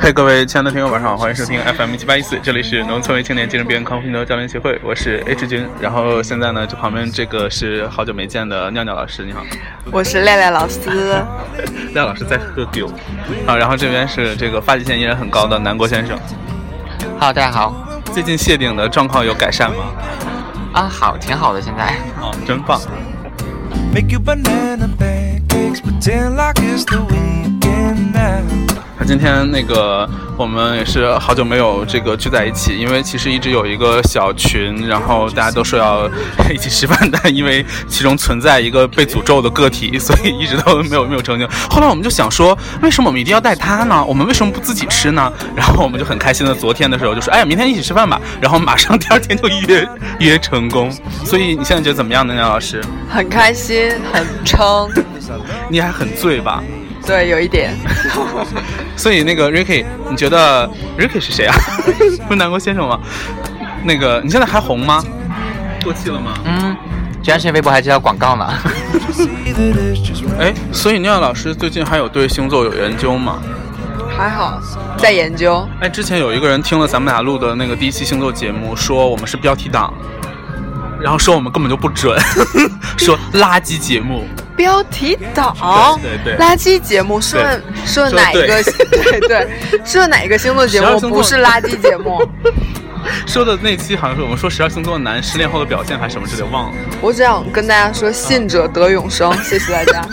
嘿，各位亲爱的听友，晚上好，欢迎收听 FM 七八一四，这里是农村为青年精神病康复的教练协会，我是 H 君。然后现在呢，这旁边这个是好久没见的尿尿老师，你好。我是赖赖老师。赖老师在喝酒。啊，然后这边是这个发际线依然很高的南国先生。Hello，大家好。最近谢顶的状况有改善吗？啊，好，挺好的，现在。哦，真棒。他今天那个，我们也是好久没有这个聚在一起，因为其实一直有一个小群，然后大家都说要一起吃饭，但因为其中存在一个被诅咒的个体，所以一直都没有没有成型。后来我们就想说，为什么我们一定要带他呢？我们为什么不自己吃呢？然后我们就很开心的，昨天的时候就说，哎呀，明天一起吃饭吧。然后马上第二天就约约成功。所以你现在觉得怎么样呢，梁老师？很开心，很撑。你还很醉吧？对，有一点。所以那个 Ricky，你觉得 Ricky 是谁啊？不是南国先生吗？那个你现在还红吗？过气了吗？嗯，前段时间微博还接到广告呢。哎，所以尿老师最近还有对星座有研究吗？还好，在研究。哎，之前有一个人听了咱们俩录的那个第一期星座节目，说我们是标题党，然后说我们根本就不准，说垃圾节目。标题党，对对，垃圾节目说说哪一个？对对，说哪一个星座节目不是垃圾节目？说的那期好像是我们说十二星座男失恋后的表现还是什么之类，忘了。我只想跟大家说，信者得永生，谢谢大家。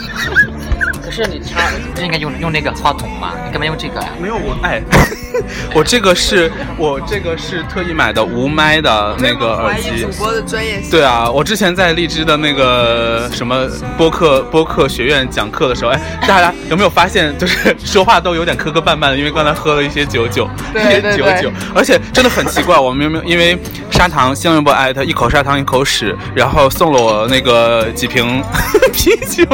可是你插不应该用用那个话筒吗？你干嘛用这个呀？没有我哎，我这个是我这个是特意买的无麦的那个耳机。主播的专业性。对啊，我之前在荔枝的那个什么播客播客学院讲课的时候，哎，大家有没有发现，就是说话都有点磕磕绊绊的，因为刚才喝了一些酒酒，一些酒酒，而且真的很奇怪，我明明因为砂糖，新闻博艾特一口砂糖一口屎，然后送了我那个几瓶 啤酒，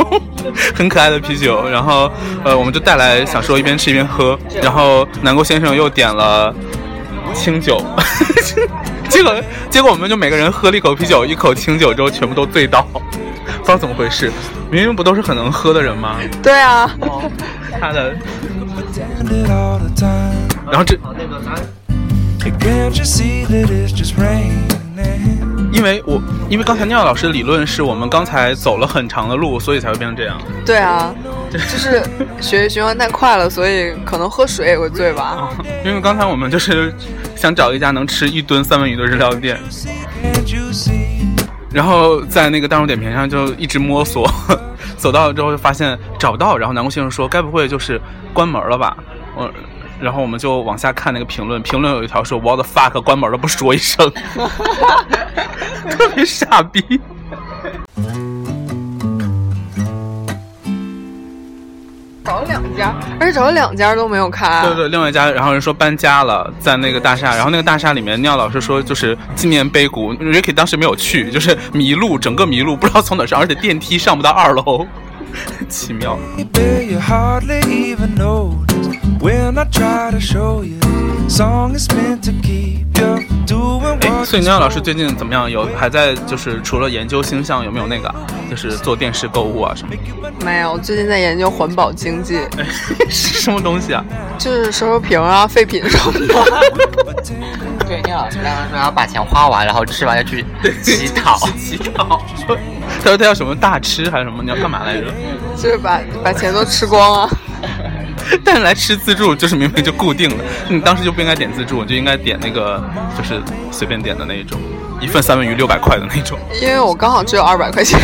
很可爱的啤酒。酒，然后呃，我们就带来，想说一边吃一边喝。然后南国先生又点了清酒，结果结果我们就每个人喝了一口啤酒，一口清酒之后，全部都醉倒，不知道怎么回事。明明不都是很能喝的人吗？对啊，他的。然后这。因为我因为刚才尿老师的理论是我们刚才走了很长的路，所以才会变成这样。对啊，就是血液循环太快了，所以可能喝水也会醉吧。因为刚才我们就是想找一家能吃一吨三文鱼的日料店，然后在那个大众点评上就一直摸索，走到了之后就发现找不到。然后南宫先生说：“该不会就是关门了吧？”我。然后我们就往下看那个评论，评论有一条说 “What the fuck”，关门了不说一声，特别傻逼。找了两家，而且找了两家都没有开。对对，另外一家，然后人说搬家了，在那个大厦，然后那个大厦里面，尿老师说就是纪念碑谷，Ricky 当时没有去，就是迷路，整个迷路，不知道从哪上，而且电梯上不到二楼，奇妙。哎，所以尿老师最近怎么样？有还在就是除了研究星象，有没有那个就是做电视购物啊什么？没有，最近在研究环保经济。是什么东西啊？就是收收瓶啊，废品什么的。对，聂老师刚刚说要把钱花完，然后吃完要去乞讨。乞讨。他说他要什么大吃还是什么？你要干嘛来着？就是把把钱都吃光啊。但是来吃自助就是明明就固定的，你当时就不应该点自助，就应该点那个就是随便点的那一种，一份三文鱼六百块的那种。因为我刚好只有二百块钱。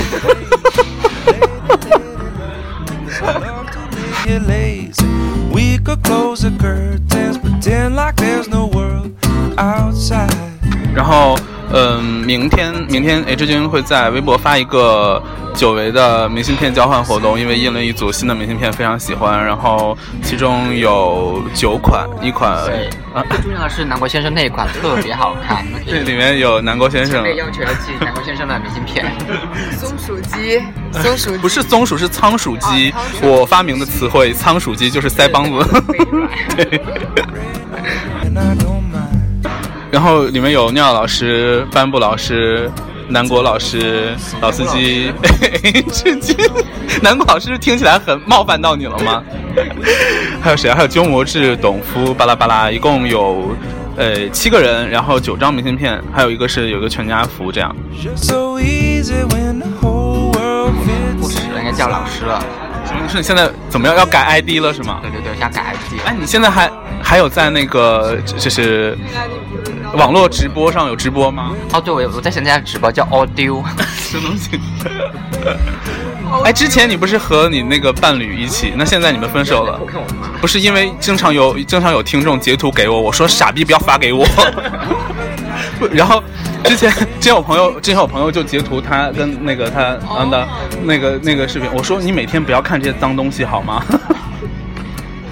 然后。嗯，明天明天 H 君会在微博发一个久违的明信片交换活动，因为印了一组新的明信片，非常喜欢。然后其中有九款，一款啊，最重要的是南国先生那一款特别好看。这里面有南国先生。要求要寄南国先生的明信片。松鼠鸡，松鼠不是松鼠，是仓鼠鸡。我发明的词汇，仓鼠鸡就是腮帮子。对。然后里面有尿老师、帆布老师、南国老师、老司机、至今，南国老师听起来很冒犯到你了吗？还有谁？还有鸠摩智、董夫、巴拉巴拉，一共有呃七个人，然后九张明信片，还有一个是有个全家福这样。不是，应该叫老师了。是你现在怎么样？要改 ID 了是吗？对对对，要改 ID。哎，你现在还还有在那个就是网络直播上有直播吗？哦，对，我我在想那家直播叫 Audio，什么东西？哎，之前你不是和你那个伴侣一起？那现在你们分手了？不是因为经常有经常有听众截图给我，我说傻逼不要发给我。然后之前之前我朋友之前我朋友就截图他跟那个他的那个那个视频，我说你每天不要看这些脏东西好吗？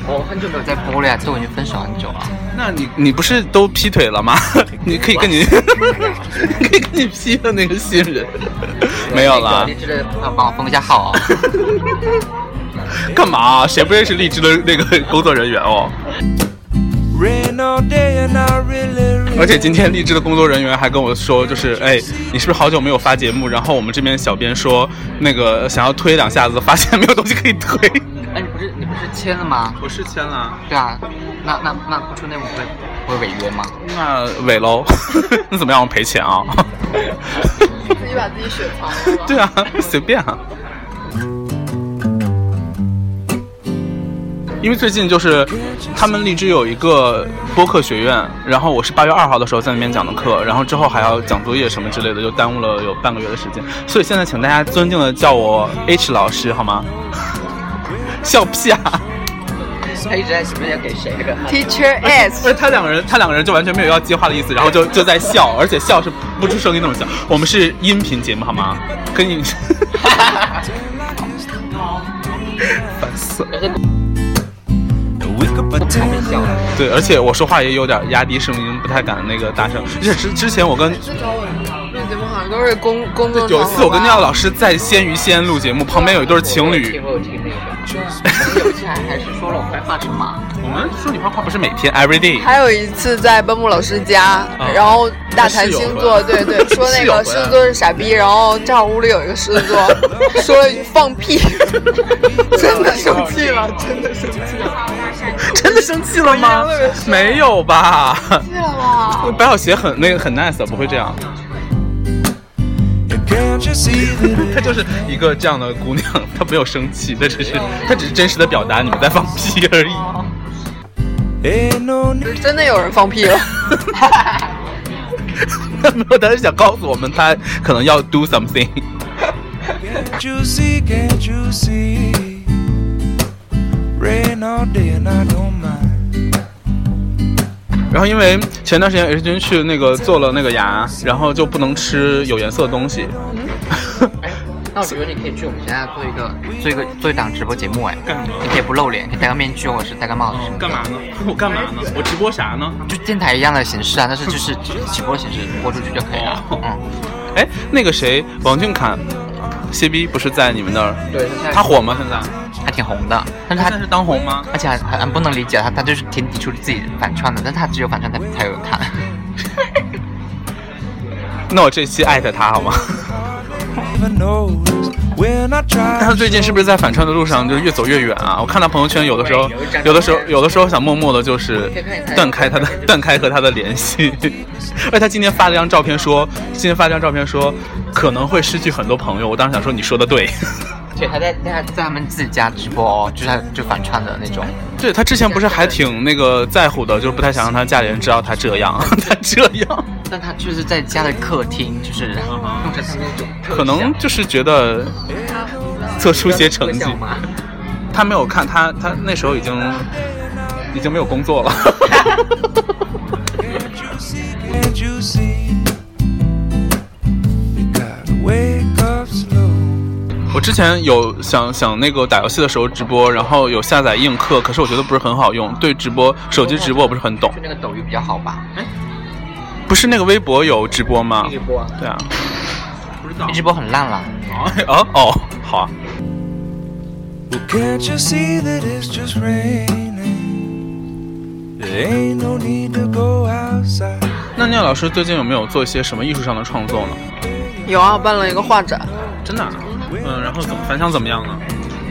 我很久没有在播了呀，都已经分手很久了。那你你不是都劈腿了吗？你可以跟你 可以跟你劈的那个新人没有了。荔枝的帮我封一下号啊！干嘛？谁不认识荔枝的那个工作人员哦？而且今天荔枝的工作人员还跟我说，就是哎，你是不是好久没有发节目？然后我们这边小编说，那个想要推两下子，发现没有东西可以推。签了吗？我是签了。对啊，那那那不出内幕会会违约吗？那违喽。那怎么样？我赔钱啊？自己把自己雪藏了。对啊，随便啊。因为最近就是他们荔枝有一个播客学院，然后我是八月二号的时候在那边讲的课，然后之后还要讲作业什么之类的，就耽误了有半个月的时间。所以现在请大家尊敬的叫我 H 老师好吗？笑屁啊！他一直在准备要给谁这个 Teacher S，不是他两个人他两个人就完全没有要接话的意思，然后就就在笑，而且笑是不出声音那种笑。我们是音频节目好吗？跟你 烦死了。对，而且我说话也有点压低声音，不太敢那个大声。而且之之前我跟录节目好像都是工工作。有一次我跟廖老师在鲜鱼仙录节目，旁边有一对情侣。说了我坏话是吗？我们说你坏话不是每天 every day。还有一次在奔木老师家，然后大谈星座，对对，说那个狮子座是傻逼，然后正好屋里有一个狮子座，说了一句放屁，真的生气了，真的生气了，真的生气了吗？没有吧？生气了吧？白小鞋很那个很 nice，不会这样。她 就是一个这样的姑娘，她没有生气，她只是她只是真实的表达你们在放屁而已。真的有人放屁了，没有，他是想告诉我们他可能要 do something。然后因为前段时间 H 君去那个做了那个牙，然后就不能吃有颜色的东西。那我觉得你可以去我们现在做一个做一个做一档直播节目哎，干什么？你可以不露脸，可以戴个面具或者是戴个帽子什么？干嘛呢？我干嘛呢？我直播啥呢？就电台一样的形式啊，但是就是 直播形式播出去就可以了。嗯。哎，那个谁，王俊凯，谢 B 不是在你们那儿？对。他火吗？现在？还挺红的，但是他是当红吗？而且还很不能理解他，他就是挺抵触自己反串的，但他只有反串才才有人看。那我这期艾特他好吗？他最近是不是在反串的路上就越走越远啊？我看到朋友圈有的时候，有的时候，有的时候想默默的，就是断开他的断开和他的联系。而他今天发了一张照片，说今天发了一张照片说可能会失去很多朋友。我当时想说你说的对。对，他在在在他们自己家直播哦，就他就反串的那种。对他之前不是还挺那个在乎的，就是不太想让他家里人知道他这样，他这样。但他就是在家的客厅，就是弄成他那种。可能就是觉得做出些成绩。他没有看他，他那时候已经已经没有工作了。我之前有想想那个打游戏的时候直播，然后有下载映客，可是我觉得不是很好用，对直播手机直播我不是很懂。就那个抖音比较好吧？哎，不是那个微博有直播吗？直播。对啊。不知道。直播很烂了。哦哦，好啊。那聂老师最近有没有做一些什么艺术上的创作呢？有啊，我办了一个画展，真的、啊？嗯，然后怎么反响怎么样呢？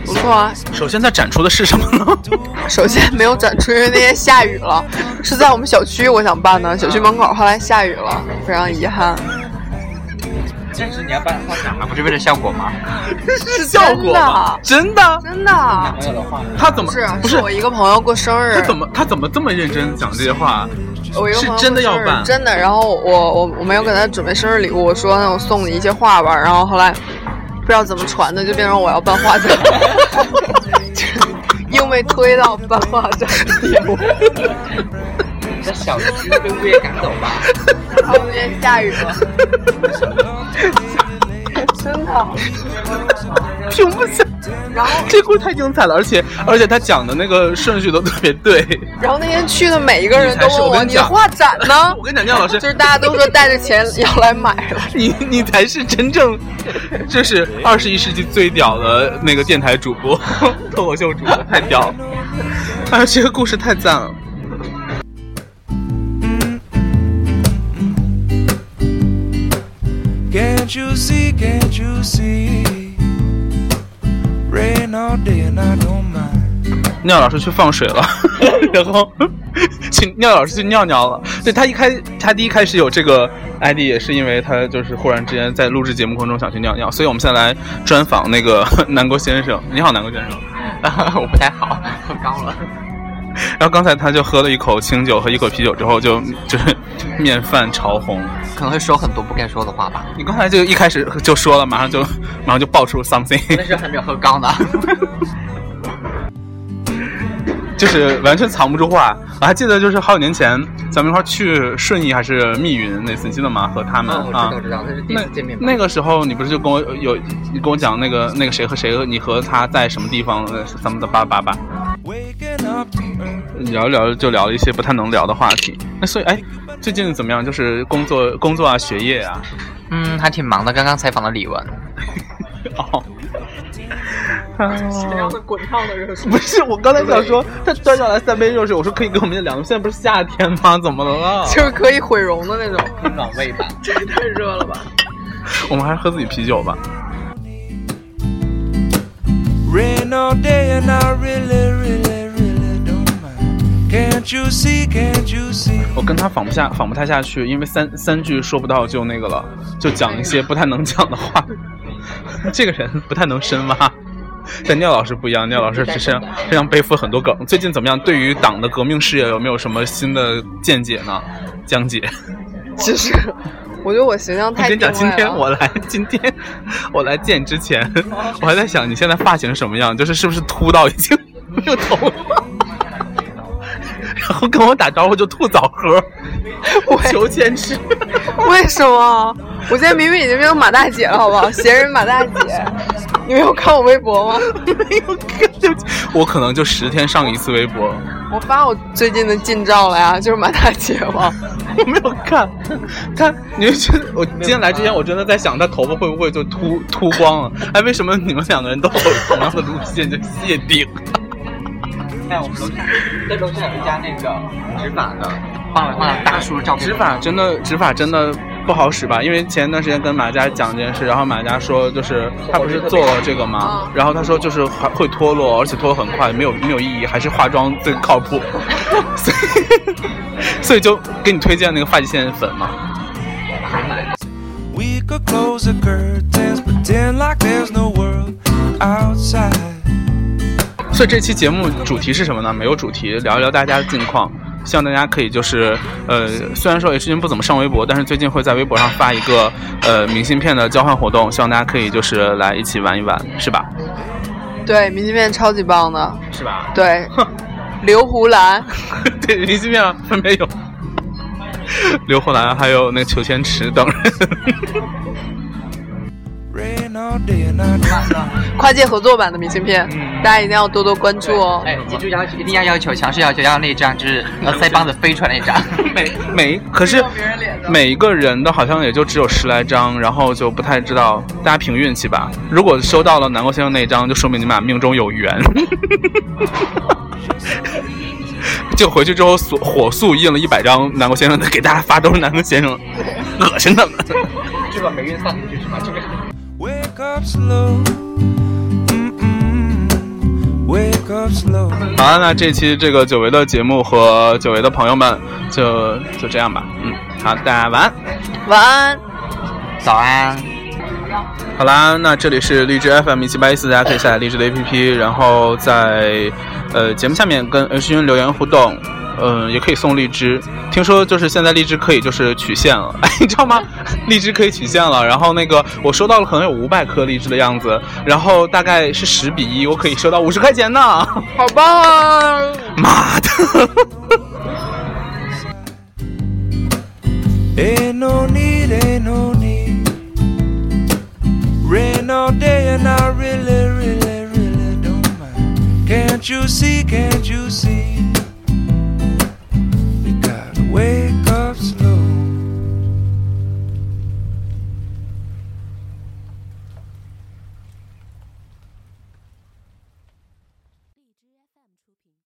不错啊。首先，它展出的是什么呢？首先没有展出，因为那天下雨了，是在我们小区，我想办的，小区门口，后来下雨了，非常遗憾。但是你要办画展还？不是为了效果吗？是 效果吗？真的？真的？他怎么不是？不是我一个朋友过生日，他怎么他怎么这么认真讲这些话？我一个朋友是真的要办真的。然后我我我没有给他准备生日礼物，我说那我送你一些画吧。然后后来不知道怎么传的，就变成我要办画展，硬被推到办画展的地步。在小区被物业赶走吧？然 后那天下雨了，真的。停不下。然后这故事太精彩了，而且而且他讲的那个顺序都特别对。然后那天去的每一个人都我，我跟你讲你的画展呢？我跟你讲，廖老师，就是大家都说带着钱要来买了。你你才是真正，这是二十一世纪最屌的那个电台主播，脱口秀主播，太屌了！哎，这个故事太赞了。Can't you see, can't you see? 尿老师去放水了，然后 去尿老师去尿尿了。对他一开，他第一开始有这个 ID 也是因为他就是忽然之间在录制节目过程中想去尿尿，所以我们现在来专访那个 南国先生。你好，南国先生。我不太好，喝高了。然后刚才他就喝了一口清酒和一口啤酒之后就，就是 面泛潮红。可能会说很多不该说的话吧。你刚才就一开始就说了，马上就马上就爆出 something，那时候还没有喝高呢。就是完全藏不住话。我还记得就是好几年前咱们一块去顺义还是密云那次，你记得吗？和他们、嗯，我知啊道，。知道，那是第一次见面吧。那个时候你不是就跟我有你跟我讲那个那个谁和谁，你和他在什么地方？呃咱们的八八八，聊一聊就聊了一些不太能聊的话题。那所以哎，最近怎么样？就是工作工作啊，学业啊。嗯，还挺忙的。刚刚采访了李玟，哦。这样的滚烫的热水，不是，我刚才想说，他端上来三杯热水，我说可以给我们凉。现在不是夏天吗？怎么了？就是可以毁容的那种。暖胃吧。这也太热了吧！我们还是喝自己啤酒吧。Rain all day and I you see, can't you see? 我跟他仿不下，仿不太下去，因为三三句说不到就那个了，就讲一些不太能讲的话。这个人不太能深挖。但廖老师不一样，廖老师是身上身上背负很多梗。最近怎么样？对于党的革命事业有没有什么新的见解呢？江姐，其实我觉得我形象太我跟你讲，今天我来，今天我来见之前，我还在想你现在发型什么样，就是是不是秃到已经没有头发，然后跟我打招呼就吐枣核，我求坚持。为什么？我现在明明已经变成马大姐了，好不好？闲人马大姐，你没有看我微博吗？没有看，我可能就十天上一次微博，我发我最近的近照了呀，就是马大姐嘛。我没有看。她，你就觉得我今天来之前，我真的在想，他头发会不会就秃秃光了？哎，为什么你们两个人都走 同样的路线，就谢顶？在我们楼下，在楼下有一家那个植发的，放了放了大叔的照片。植发真的，植发真的不好使吧？因为前一段时间跟马佳讲这件事，然后马佳说，就是他不是做了这个吗嗯？然后他说就是还会脱落，而且脱落很快，没有没有意义，还是化妆最靠谱。所以所以就给你推荐那个发际线粉嘛。We could close the curtains, pretend like there's no world outside. 所以这期节目主题是什么呢？没有主题，聊一聊大家的近况。希望大家可以就是呃，虽然说也最近不怎么上微博，但是最近会在微博上发一个呃明信片的交换活动，希望大家可以就是来一起玩一玩，是吧？对，明信片超级棒的。是吧？对，刘胡兰，对，明信片上分别有刘胡兰，还有那个裘千尺等人。跨界合作版的明信片，大家一定要多多关注哦。哎，记住要求一定要要求，强势要求要那张，就是呃腮帮子飞出来那张。每每可是每一个人的好像也就只有十来张，然后就不太知道，大家凭运气吧。如果收到了南国先生那一张，就说明你们俩命中有缘。就回去之后，火火速印了一百张南国先生的，给大家发，都是南国先生，恶心他们。句吧，霉运散出去是吧？这个。Wake up slow. Mm-mm. Wake up slow. 好了，那这期这个久违的节目和久违的朋友们就就这样吧。嗯，好，大家晚安。晚安。早安。好啦，那这里是荔枝 FM 一七八一四，大家可以下载荔枝的 APP，然后在呃节目下面跟 H 君留言互动，嗯，也可以送荔枝。听说就是现在荔枝可以就是取现了，哎、你知道吗？荔枝可以取现了。然后那个我收到了可能有五百颗荔枝的样子，然后大概是十比一，我可以收到五十块钱呢。好棒、啊！妈的！Can't you see? Can't you see?